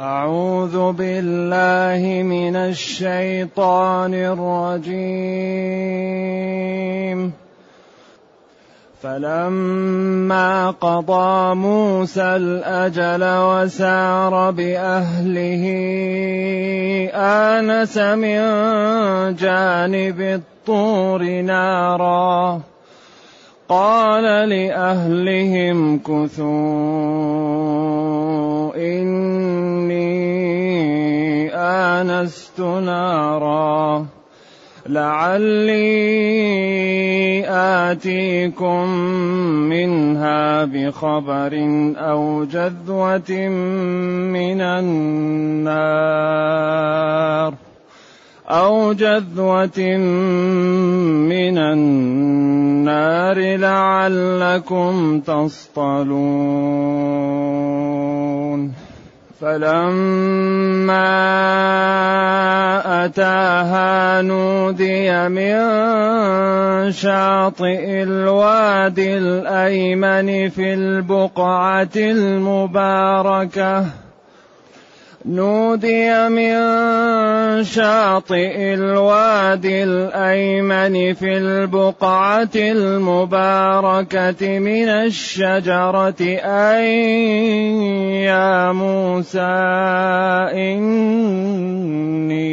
أعوذ بالله من الشيطان الرجيم. فلما قضى موسى الأجل وسار بأهله آنس من جانب الطور نارا. قال لأهلهم كثوا إني آنست نارا. لعلي آتيكم منها بخبر أو جذوة من النار. أو جذوة من النار لعلكم تصطلون. فلما أتاها نودي من شاطئ الوادي الأيمن في البقعة المباركة نودي من شاطئ الوادي الأيمن في البقعة المباركة من الشجرة. أي يا موسى إني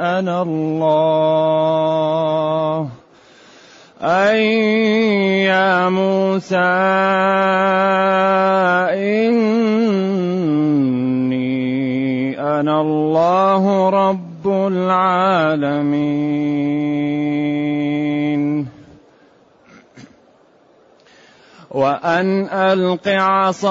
أنا الله. أي يا موسى أنا الله رب العالمين. وأن ألق عصاك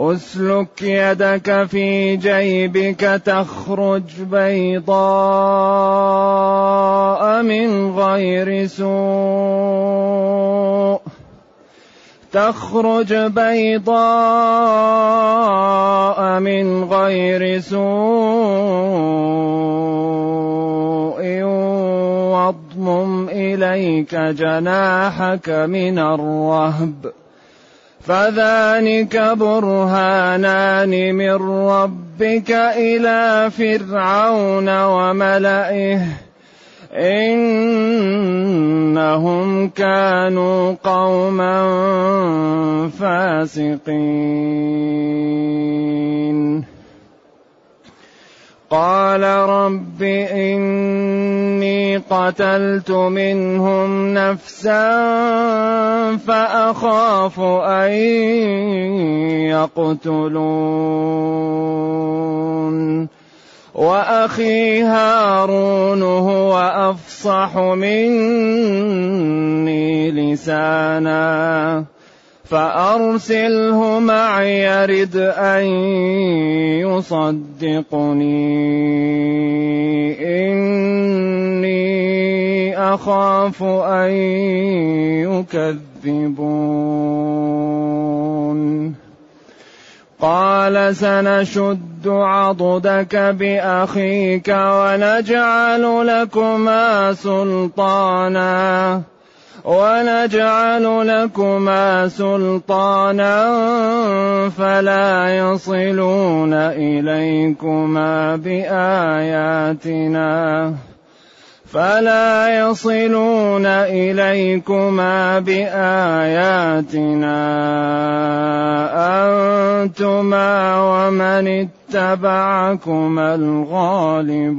أسلك يدك في جيبك تخرج بيضاء من غير سوء. تخرج بيضاء من غير سوء. واضمم إليك جناحك من الرهب. فذلك برهانان من ربك إلى فرعون وملئه إنهم كانوا قوما فاسقين. قال رب إني قتلت منهم نفسا فأخاف أن يقتلون. وأخي هارون هو أفصح مني لسانا. فأرسله معي يرد أن يصدقني. إني أخاف أن يكذبون. قال سنشد عضدك بأخيك ونجعل لكما سلطانا. ونجعل لكما سلطانا فلا يصلون إليكما بآياتنا. فلا يصلون إليكما بآياتنا. أنتما ومن اتبعكما الغالبون.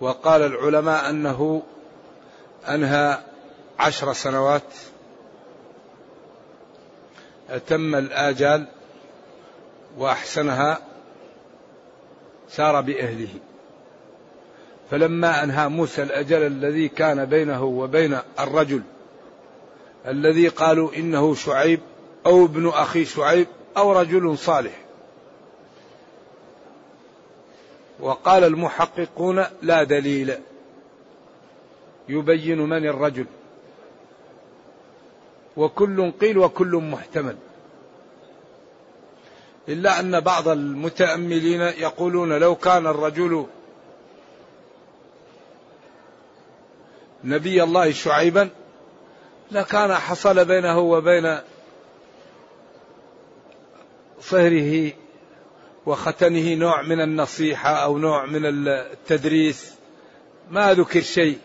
وقال العلماء أنه أنهى عشر سنوات أتم الآجال وأحسنها سار بأهله. فلما أنهى موسى الأجل الذي كان بينه وبين الرجل الذي قالوا إنه شعيب أو ابن أخي شعيب أو رجل صالح وقال المحققون لا دليل. يبين من الرجل. وكل قيل وكل محتمل. إلا أن بعض المتأملين يقولون لو كان الرجل نبي الله شعيبا لكان حصل بينه وبين صهره وختنه نوع من النصيحة أو نوع من التدريس. ما ذكر شيء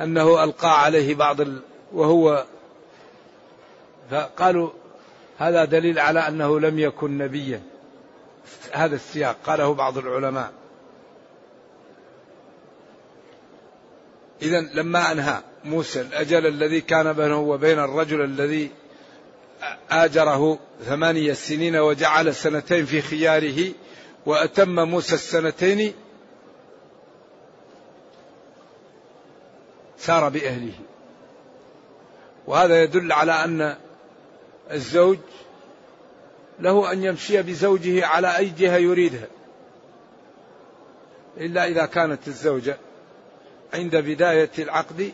أنه ألقى عليه بعض ال... وهو فقالوا هذا دليل على أنه لم يكن نبيا. هذا السياق قاله بعض العلماء. إذا لما أنهى موسى الأجل الذي كان بينه وبين الرجل الذي آجره ثمانية سنين وجعل سنتين في خياره وأتم موسى السنتين سار بأهله. وهذا يدل على أن الزوج له أن يمشي بزوجه على أي جهة يريدها. إلا إذا كانت الزوجة عند بداية العقد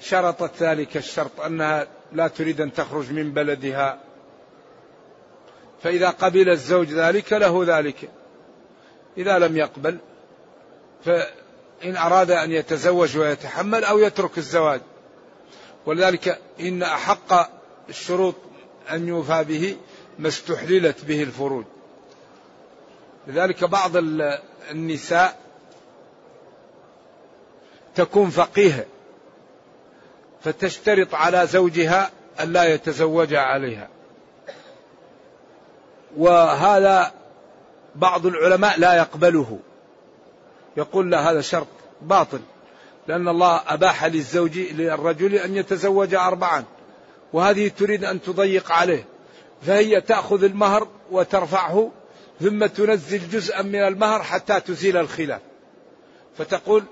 شرطت ذلك الشرط أنها لا تريد أن تخرج من بلدها. فإذا قبل الزوج ذلك له ذلك. إذا لم يقبل فإن أراد أن يتزوج ويتحمل أو يترك الزواج. ولذلك إن أحق الشروط أن يوفى به ما استحللت به الفروج. لذلك بعض النساء تكون فقيهة. فتشترط على زوجها أن لا يتزوج عليها. وهذا بعض العلماء لا يقبله. يقول لا هذا شرط باطل لأن الله أباح للزوج للرجل أن يتزوج أربعا وهذه تريد أن تضيق عليه. فهي تأخذ المهر وترفعه ثم تنزل جزءا من المهر حتى تزيل الخلاف. فتقول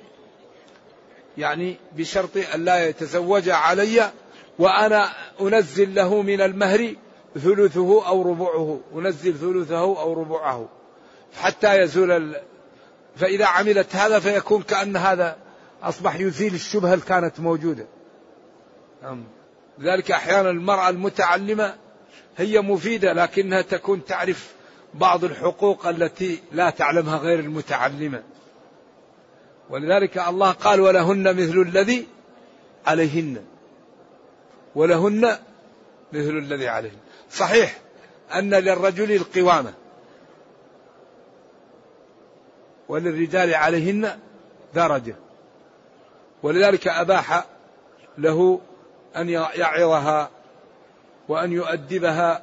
يعني بشرط أن لا يتزوج علي وأنا أنزل له من المهر ثلثه أو ربعه أنزل ثلثه أو ربعه حتى يزول ال... فإذا عملت هذا فيكون كأن هذا أصبح يزيل الشبهة اللي كانت موجودة. لذلك أحيانا المرأة المتعلمة هي مفيدة لكنها تكون تعرف بعض الحقوق التي لا تعلمها غير المتعلمة. ولذلك الله قال ولهن مثل الذي عليهن. ولهن مثل الذي عليهن. صحيح أن للرجل القوامة وللرجال عليهن درجة. ولذلك أباح له أن يعظها وأن يؤدبها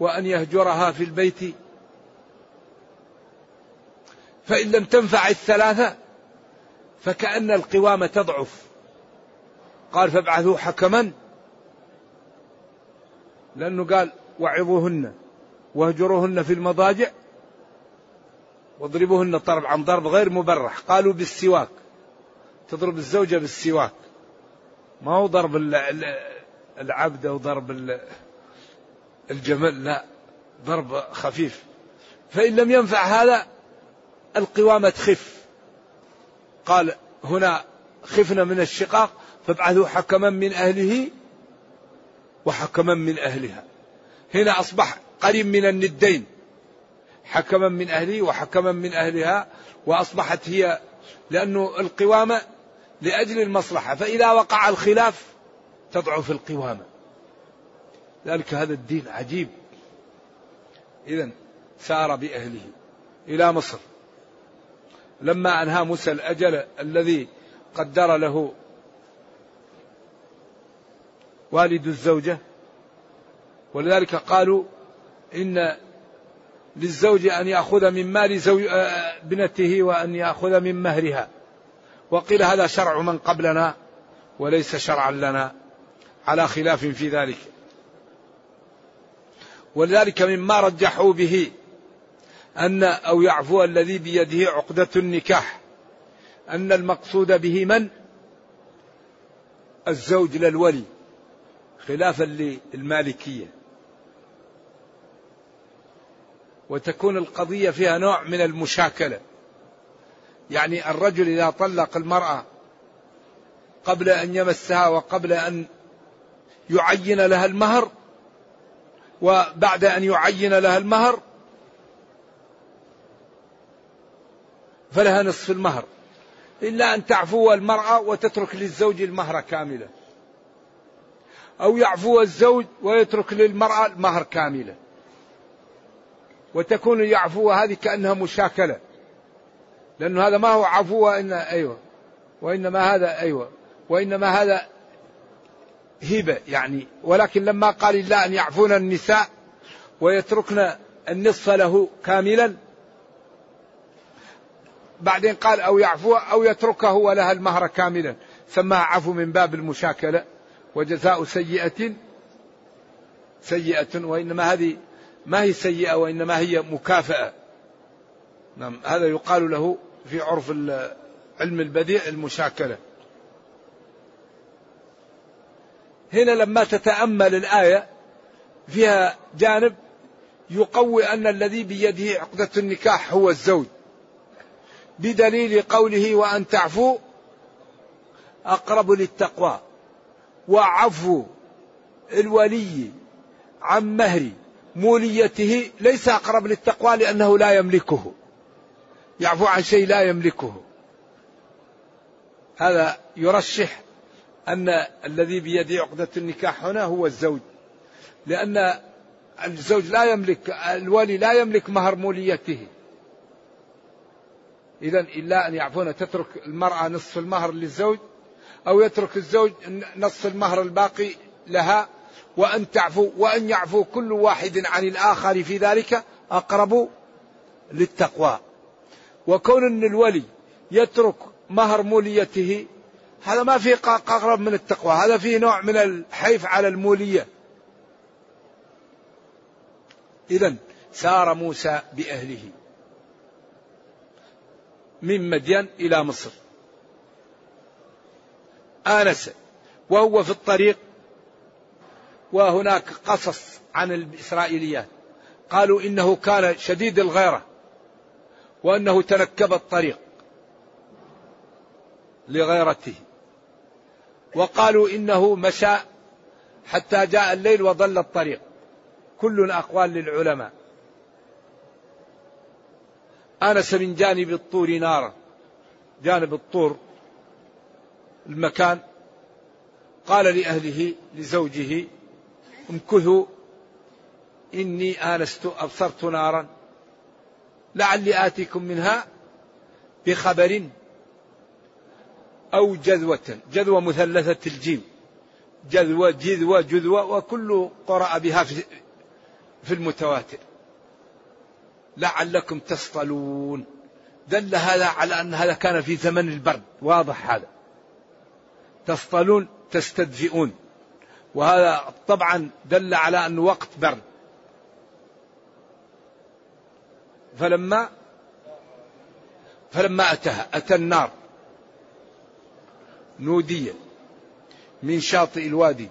وأن يهجرها في البيت فإن لم تنفع الثلاثة فكأن القوامة تضعف. قال فابعثوا حكما لأنه قال وعظوهن واهجروهن في المضاجع واضربوهن ضرب عن ضرب غير مبرح. قالوا بالسواك تضرب الزوجة بالسواك. ما هو ضرب العبد أو ضرب الجمل لا ضرب خفيف. فإن لم ينفع هذا القوامة تخف. قال هنا خفنا من الشقاق فابعثوا حكما من أهله وحكما من أهلها. هنا أصبح قريب من الندين. حكما من أهله وحكما من أهلها وأصبحت هي لأنه القوامة لأجل المصلحة فإذا وقع الخلاف تضعف القوامة. ذلك هذا الدين عجيب. إذا سار بأهله إلى مصر. لما أنهى موسى الأجل الذي قدر له والد الزوجة ولذلك قالوا إن للزوج أن يأخذ من مال زوج آه، ابنته وأن يأخذ من مهرها وقيل هذا شرع من قبلنا وليس شرعا لنا على خلاف في ذلك. ولذلك مما رجحوا به أن أو يعفو الذي بيده عقدة النكاح. أن المقصود به من؟ الزوج للولي خلافا للمالكية. وتكون القضية فيها نوع من المشاكلة. يعني الرجل إذا طلق المرأة قبل أن يمسها وقبل أن يعين لها المهر وبعد أن يعين لها المهر فلها نصف المهر. إلا أن تعفو المرأة وتترك للزوج المهر كاملا أو يعفو الزوج ويترك للمرأة المهر كاملا وتكون يعفو هذه كأنها مشاكلة. لأنه هذا ما هو عفو وإن أيوة. وإنما هذا أيوة. وإنما هذا هبة يعني. ولكن لما قال الله أن يعفون النساء ويتركن النصف له كاملا بعدين قال أو يعفو أو يتركه ولها المهر كاملا. سماها عفو من باب المشاكلة وجزاء سيئة سيئة وإنما هذه ما هي سيئة وإنما هي مكافأة. نعم هذا يقال له في عرف علم البديع المشاكلة. هنا لما تتأمل الآية فيها جانب يقوي أن الذي بيده عقدة النكاح هو الزوج. بدليل قوله وأن تعفوا أقرب للتقوى وعفو الولي عن مهر موليته ليس أقرب للتقوى لأنه لا يملكه. يعفو عن شيء لا يملكه. هذا يرشح أن الذي بيده عقدة النكاح هنا هو الزوج. لأن الزوج لا يملك الولي لا يملك مهر موليته. إذا إلا أن يعفون تترك المرأة نصف المهر للزوج أو يترك الزوج نصف المهر الباقي لها وأن تعفو وأن يعفو كل واحد عن الآخر في ذلك أقرب للتقوى. وكون أن الولي يترك مهر موليته هذا ما فيه أقرب من التقوى هذا فيه نوع من الحيف على المولية. إذا سار موسى بأهله. من مدين إلى مصر. آنس وهو في الطريق وهناك قصص عن الإسرائيليات. قالوا إنه كان شديد الغيرة وأنه تنكب الطريق لغيرته. وقالوا إنه مشى حتى جاء الليل وضل الطريق. كل أقوال للعلماء. آنس من جانب الطور نارا جانب الطور المكان. قال لأهله لزوجه امكثوا إني آنست أبصرت نارا. لعلي آتيكم منها بخبر أو جذوة. جذوة مثلثة الجيم. جذوة جذوة جذوة وكل قرأ بها في, في المتواتر. لعلكم تصطلون. دل هذا على أن هذا كان في زمن البرد. واضح هذا. تصطلون تستدفئون. وهذا طبعا دل على أنه وقت برد. فلما فلما أتاها أتى النار. نودي من شاطئ الوادي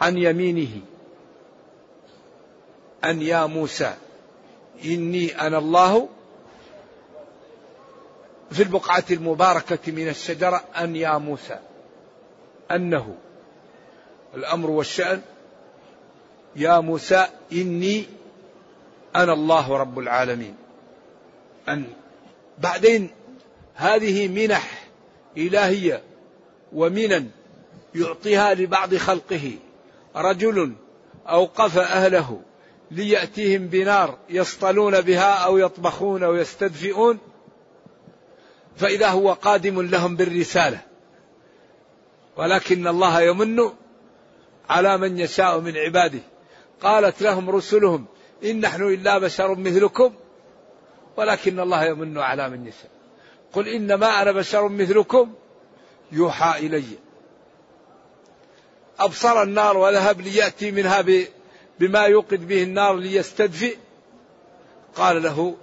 عن يمينه أن يا موسى إني أنا الله في البقعة المباركة من الشجرة أن يا موسى أنه الأمر والشأن يا موسى إني أنا الله رب العالمين. أن بعدين هذه منح إلهية ومنا يعطيها لبعض خلقه. رجل أوقف أهله ليأتيهم بنار يصطلون بها أو يطبخون أو يستدفئون فإذا هو قادم لهم بالرسالة. ولكن الله يمن على من يشاء من عباده. قالت لهم رسلهم إن نحن إلا بشر مثلكم ولكن الله يمن على من يشاء. قل إنما أنا بشر مثلكم يوحى إلي. أبصر النار وذهب ليأتي منها بما يوقد به النار ليستدفئ. قال له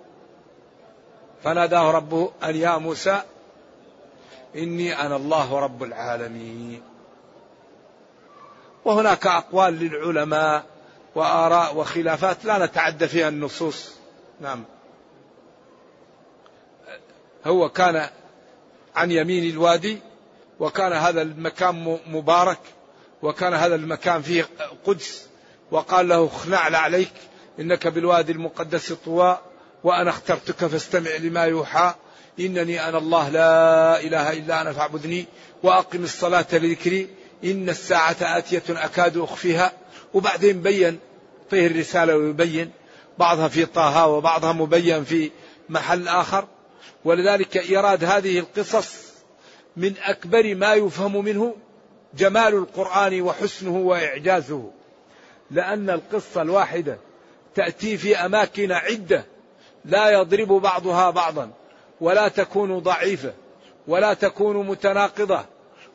فناداه ربه أن يا موسى إني أنا الله رب العالمين. وهناك أقوال للعلماء وآراء وخلافات لا نتعدى فيها النصوص. نعم. هو كان عن يمين الوادي وكان هذا المكان مبارك وكان هذا المكان فيه قدس. وقال له اخنع عليك إنك بالوادي المقدس طوى وأنا اخترتك فاستمع لما يوحى. إنني أنا الله لا إله إلا أنا فاعبدني وأقم الصلاة لذكري. إن الساعة آتية أكاد أخفيها. وبعدين بين فيه الرسالة ويبين بعضها في طه وبعضها مبين في محل آخر. ولذلك ايراد هذه القصص من أكبر ما يفهم منه جمال القرآن وحسنه وإعجازه. لأن القصة الواحدة تأتي في أماكن عدة لا يضرب بعضها بعضا ولا تكون ضعيفة ولا تكون متناقضة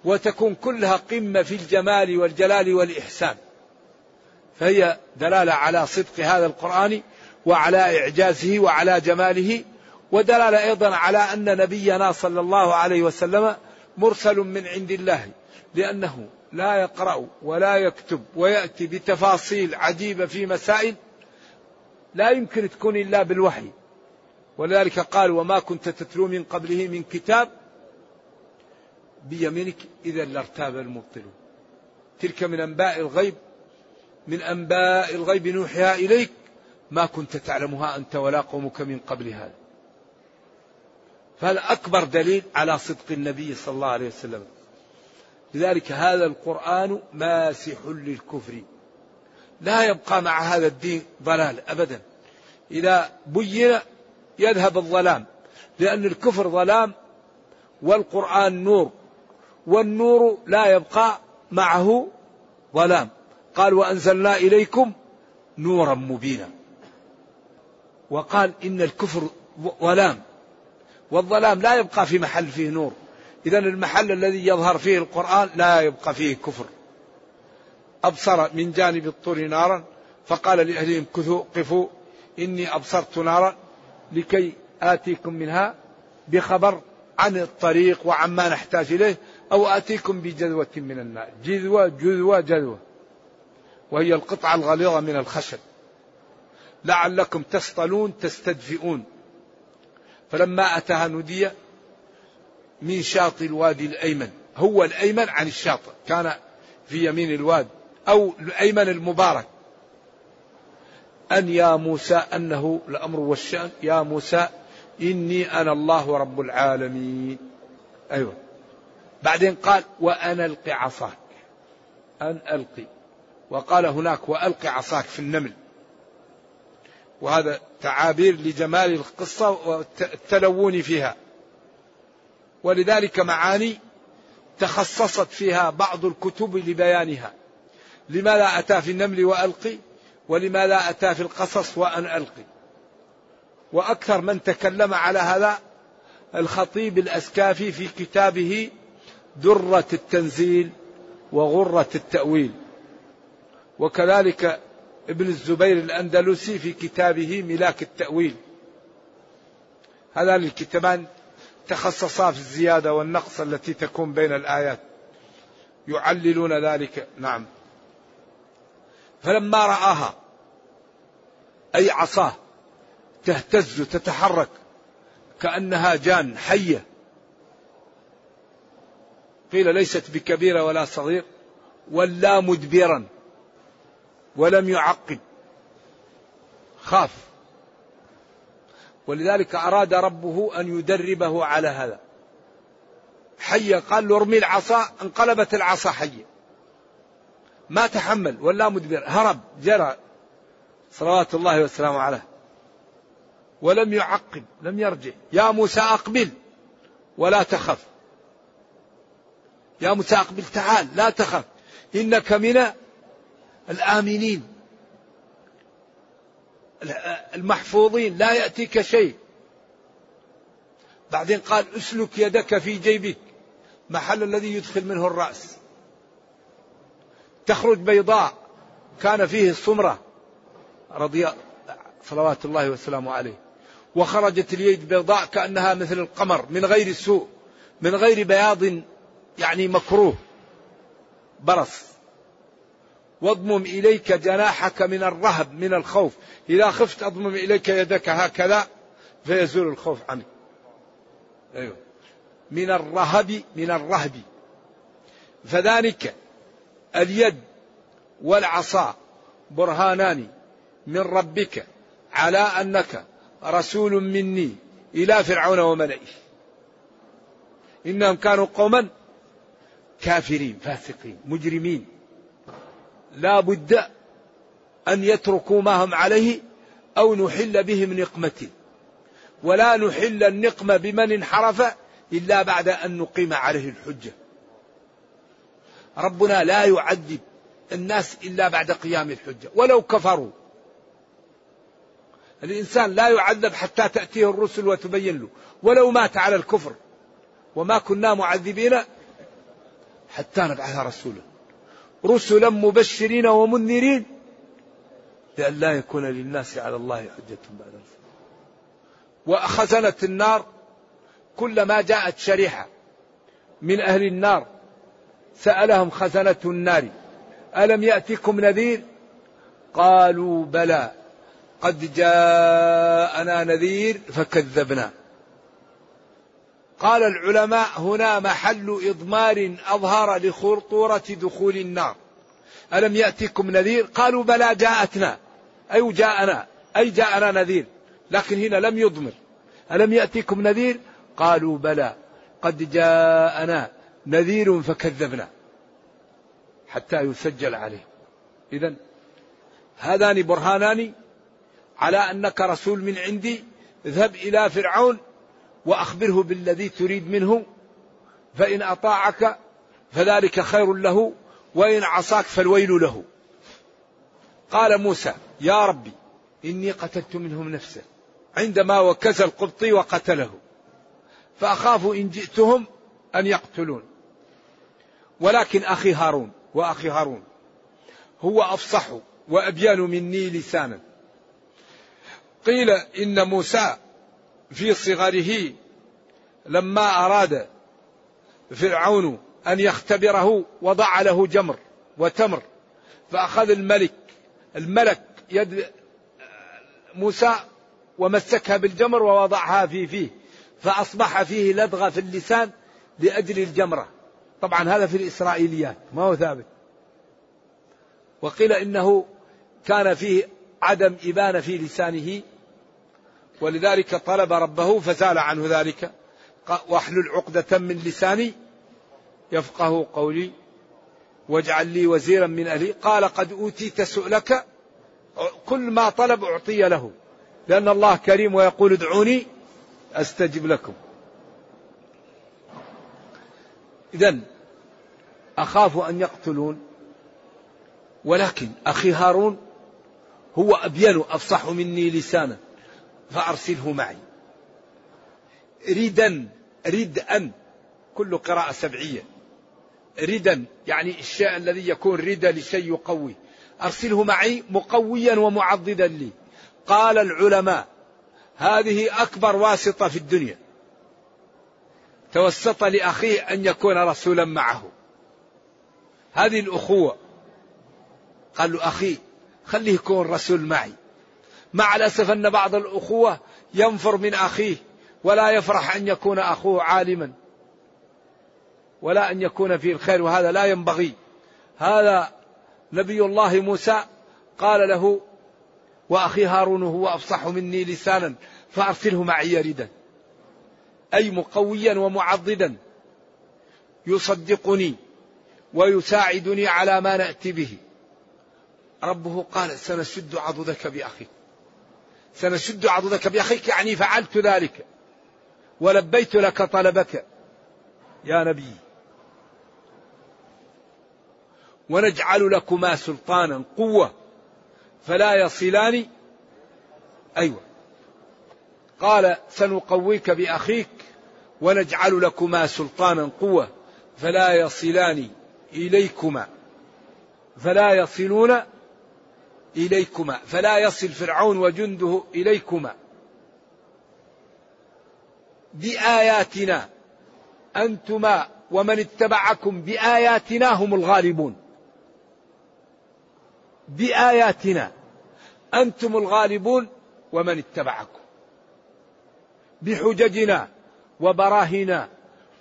وتكون كلها قمة في الجمال والجلال والإحسان. فهي دلالة على صدق هذا القرآن وعلى إعجازه وعلى جماله ودلالة أيضا على أن نبينا صلى الله عليه وسلم مرسل من عند الله لأنه لا يقرأ ولا يكتب ويأتي بتفاصيل عجيبة في مسائل لا يمكن تكون إلا بالوحي. ولذلك قال وما كنت تتلو من قبله من كتاب بيمينك إذا لارتاب المبطلون. تلك من أنباء الغيب من أنباء الغيب نوحيها إليك. ما كنت تعلمها أنت ولا قومك من قبل هذا. فهذا أكبر دليل على صدق النبي صلى الله عليه وسلم. لذلك هذا القرآن ماسح للكفر. لا يبقى مع هذا الدين ضلال أبدا. إذا بين يذهب الظلام لأن الكفر ظلام والقرآن نور والنور لا يبقى معه ظلام. قال وأنزلنا إليكم نورا مبينا. وقال إن الكفر ظلام. والظلام لا يبقى في محل فيه نور. إذا المحل الذي يظهر فيه القرآن لا يبقى فيه كفر. أبصر من جانب الطور نارا فقال لأهلهم كثوا قفوا إني أبصرت نارا لكي آتيكم منها بخبر عن الطريق وعما نحتاج إليه أو آتيكم بجذوة من النار. جذوة جذوة جذوة. وهي القطعة الغليظة من الخشب. لعلكم تصطلون تستدفئون. فلما أتاها نودي من شاطئ الوادي الأيمن. هو الأيمن عن الشاطئ. كان في يمين الواد أو الأيمن المبارك. أن يا موسى أنه الأمر والشأن. يا موسى إني أنا الله رب العالمين. أيوة. بعدين قال وأنا ألقي عصاك. أن ألقي. وقال هناك وألقي عصاك في النمل. وهذا تعابير لجمال القصة والتلون فيها. ولذلك معاني تخصصت فيها بعض الكتب لبيانها. لماذا أتى في النمل وألقي ولماذا أتى في القصص وأن ألقي. وأكثر من تكلم على هذا الخطيب الأسكافي في كتابه درة التنزيل وغرة التأويل. وكذلك ابن الزبير الأندلسي في كتابه ملاك التأويل. هذان الكتابان تخصصا في الزيادة والنقص التي تكون بين الآيات. يعللون ذلك. نعم. فلما رآها أي عصاه تهتز تتحرك كأنها جان حية. قيل ليست بكبيرة ولا صغير ولا مدبرا ولم يعقب. خاف. ولذلك أراد ربه أن يدربه على هذا. حية قال له ارمي العصا انقلبت العصا حية ما تحمل ولا مدبر هرب جرى. صلوات الله وسلامه عليه. ولم يعقب لم يرجع. يا موسى أقبل ولا تخف. يا موسى أقبل تعال لا تخف. إنك من الآمنين. المحفوظين لا يأتيك شيء. بعدين قال اسلك يدك في جيبك. محل الذي يدخل منه الرأس. تخرج بيضاء كان فيه الصمرة رضي صلوات الله وسلامه عليه. وخرجت اليد بيضاء كأنها مثل القمر من غير سوء من غير بياض يعني مكروه. برص. واضمم إليك جناحك من الرهب من الخوف. إذا خفت أضمم إليك يدك هكذا فيزول الخوف عنك. أيوه. من الرهب من الرهب. فذلك اليد والعصا برهانان من ربك على أنك رسول مني إلى فرعون وملئه. إنهم كانوا قوما كافرين فاسقين مجرمين. لا بد أن يتركوا ما هم عليه أو نحل بهم نقمه ولا نحل النقمه بمن انحرف إلا بعد أن نقيم عليه الحجة. ربنا لا يعذب الناس إلا بعد قيام الحجة. ولو كفروا. الإنسان لا يعذب حتى تأتيه الرسل وتبين له. ولو مات على الكفر. وما كنا معذبين حتى نبعث رسولا. رسلا مبشرين ومنذرين لأن لا يكون للناس على الله حجة بعد الرسول وخزنة النار كلما جاءت شريحة من أهل النار سألهم خزنة النار ألم يأتكم نذير؟ قالوا بلى قد جاءنا نذير فكذبنا. قال العلماء هنا محل إضمار أظهر لخطورة دخول النار. ألم يأتكم نذير؟ قالوا بلى جاءتنا. أي جاءنا؟ أي جاءنا نذير؟ لكن هنا لم يضمر. ألم يأتكم نذير؟ قالوا بلى. قد جاءنا نذير فكذبنا. حتى يسجل عليه. إذا هذان برهانان على أنك رسول من عندي. اذهب إلى فرعون وأخبره بالذي تريد منه فإن أطاعك فذلك خير له وإن عصاك فالويل له. قال موسى يا ربي إني قتلت منهم نفسا عندما وكز القبطي وقتله فأخاف إن جئتهم أن يقتلون. ولكن أخي هارون وأخي هارون هو أفصح وأبين مني لسانا. قيل إن موسى في صغره لما أراد فرعون أن يختبره وضع له جمر وتمر فأخذ الملك الملك يد موسى ومسكها بالجمر ووضعها في فيه فأصبح فيه لدغة في اللسان لأجل الجمرة. طبعا هذا في الإسرائيليات ما هو ثابت. وقيل إنه كان فيه عدم إبانة في لسانه ولذلك طلب ربه فزال عنه ذلك. واحلل عقدة من لساني يفقه قولي واجعل لي وزيرا من أهلي. قال قد أوتيت سؤلك كل ما طلب أعطي له لأن الله كريم ويقول ادعوني أستجب لكم. إذا أخاف أن يقتلون ولكن أخي هارون هو أبين أفصح مني لسانا فأرسله معي. ردا ردا كل قراءة سبعية. ردا يعني الشيء الذي يكون ردا لشيء يقوي. أرسله معي مقويا ومعضدا لي. قال العلماء هذه أكبر واسطة في الدنيا. توسط لأخيه أن يكون رسولا معه. هذه الأخوة. قال له أخي خليه يكون رسول معي. مع الأسف أن بعض الأخوة ينفر من أخيه ولا يفرح أن يكون أخوه عالما. ولا أن يكون فيه الخير وهذا لا ينبغي. هذا نبي الله موسى قال له وأخي هارون هو أفصح مني لسانا فأرسله معي يردا أي مقويا ومعضدا. يصدقني ويساعدني على ما نأتي به. ربه قال سنشد عضدك بأخيك. سنشد عضدك بأخيك يعني فعلت ذلك. ولبيت لك طلبك. يا نبي. ونجعل لكما سلطانا قوة. فلا يصلان. أيوة. قال سنقويك بأخيك. ونجعل لكما سلطانا قوة. فلا يصلان إليكما. فلا يصلون إليكما فلا يصل فرعون وجنده إليكما. بآياتنا أنتما ومن اتبعكم بآياتنا هم الغالبون. بآياتنا أنتم الغالبون ومن اتبعكم. بحججنا وبراهنا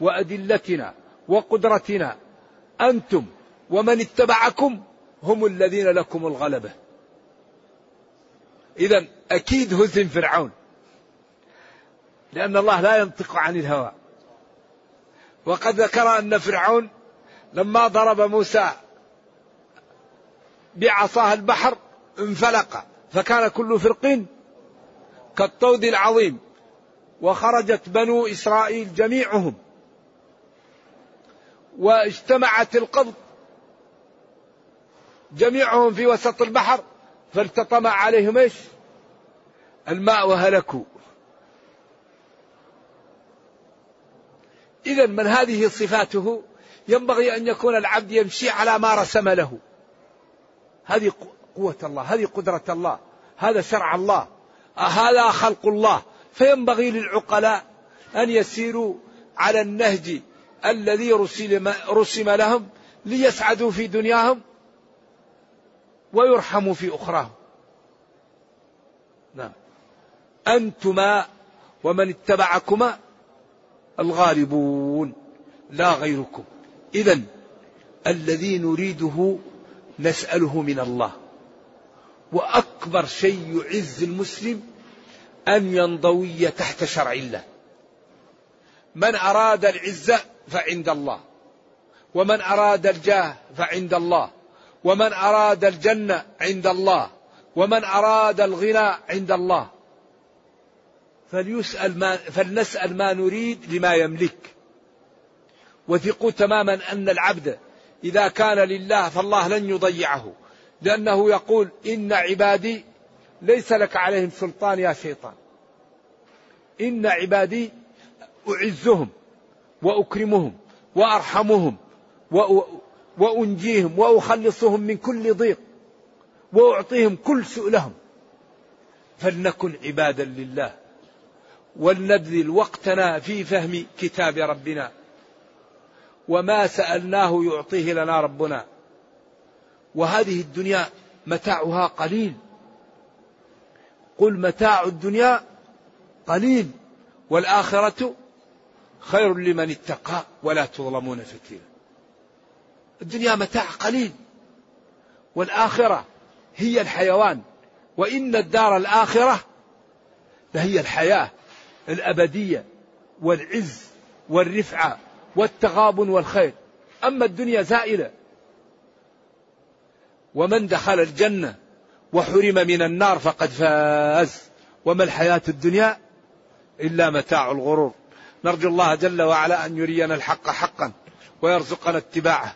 وأدلتنا وقدرتنا أنتم ومن اتبعكم هم الذين لكم الغلبة. إذا أكيد هزم فرعون. لأن الله لا ينطق عن الهوى. وقد ذكر أن فرعون لما ضرب موسى بعصاه البحر انفلق. فكان كل فرق كالطود العظيم. وخرجت بنو إسرائيل جميعهم. واجتمعت القبض جميعهم في وسط البحر. فالتطم عليهم إيش؟ الماء وهلكوا. إذا من هذه صفاته ينبغي أن يكون العبد يمشي على ما رسم له. هذه قوة الله، هذه قدرة الله، هذا شرع الله، هذا خلق الله، فينبغي للعقلاء أن يسيروا على النهج الذي رسم لهم ليسعدوا في دنياهم ويرحموا في أخراهم نعم. أنتما ومن اتبعكما الغالبون لا غيركم. إذا الذي نريده نسأله من الله. وأكبر شيء يعز المسلم أن ينضوي تحت شرع الله. من أراد العزة فعند الله ومن أراد الجاه فعند الله. ومن أراد الجنة عند الله ومن أراد الغنى عند الله. فليسأل ما فلنسأل ما نريد لما يملك. وثقوا تماما أن العبد إذا كان لله فالله لن يضيعه. لأنه يقول إن عبادي ليس لك عليهم سلطان يا شيطان. إن عبادي أعزهم وأكرمهم وأرحمهم وأنجيهم وأخلصهم من كل ضيق وأعطيهم كل سؤلهم. فلنكن عبادا لله ولنبذل وقتنا في فهم كتاب ربنا. وما سألناه يعطيه لنا ربنا. وهذه الدنيا متاعها قليل. قل متاع الدنيا قليل والآخرة خير لمن اتقى ولا تظلمون فتيلا. الدنيا متاع قليل والآخرة هي الحيوان وإن الدار الآخرة لهي الحياة الأبدية والعز والرفعة والتغابن والخير. أما الدنيا زائلة. ومن دخل الجنة وحرم من النار فقد فاز. وما الحياة الدنيا إلا متاع الغرور. نرجو الله جل وعلا أن يرينا الحق حقا ويرزقنا اتباعه.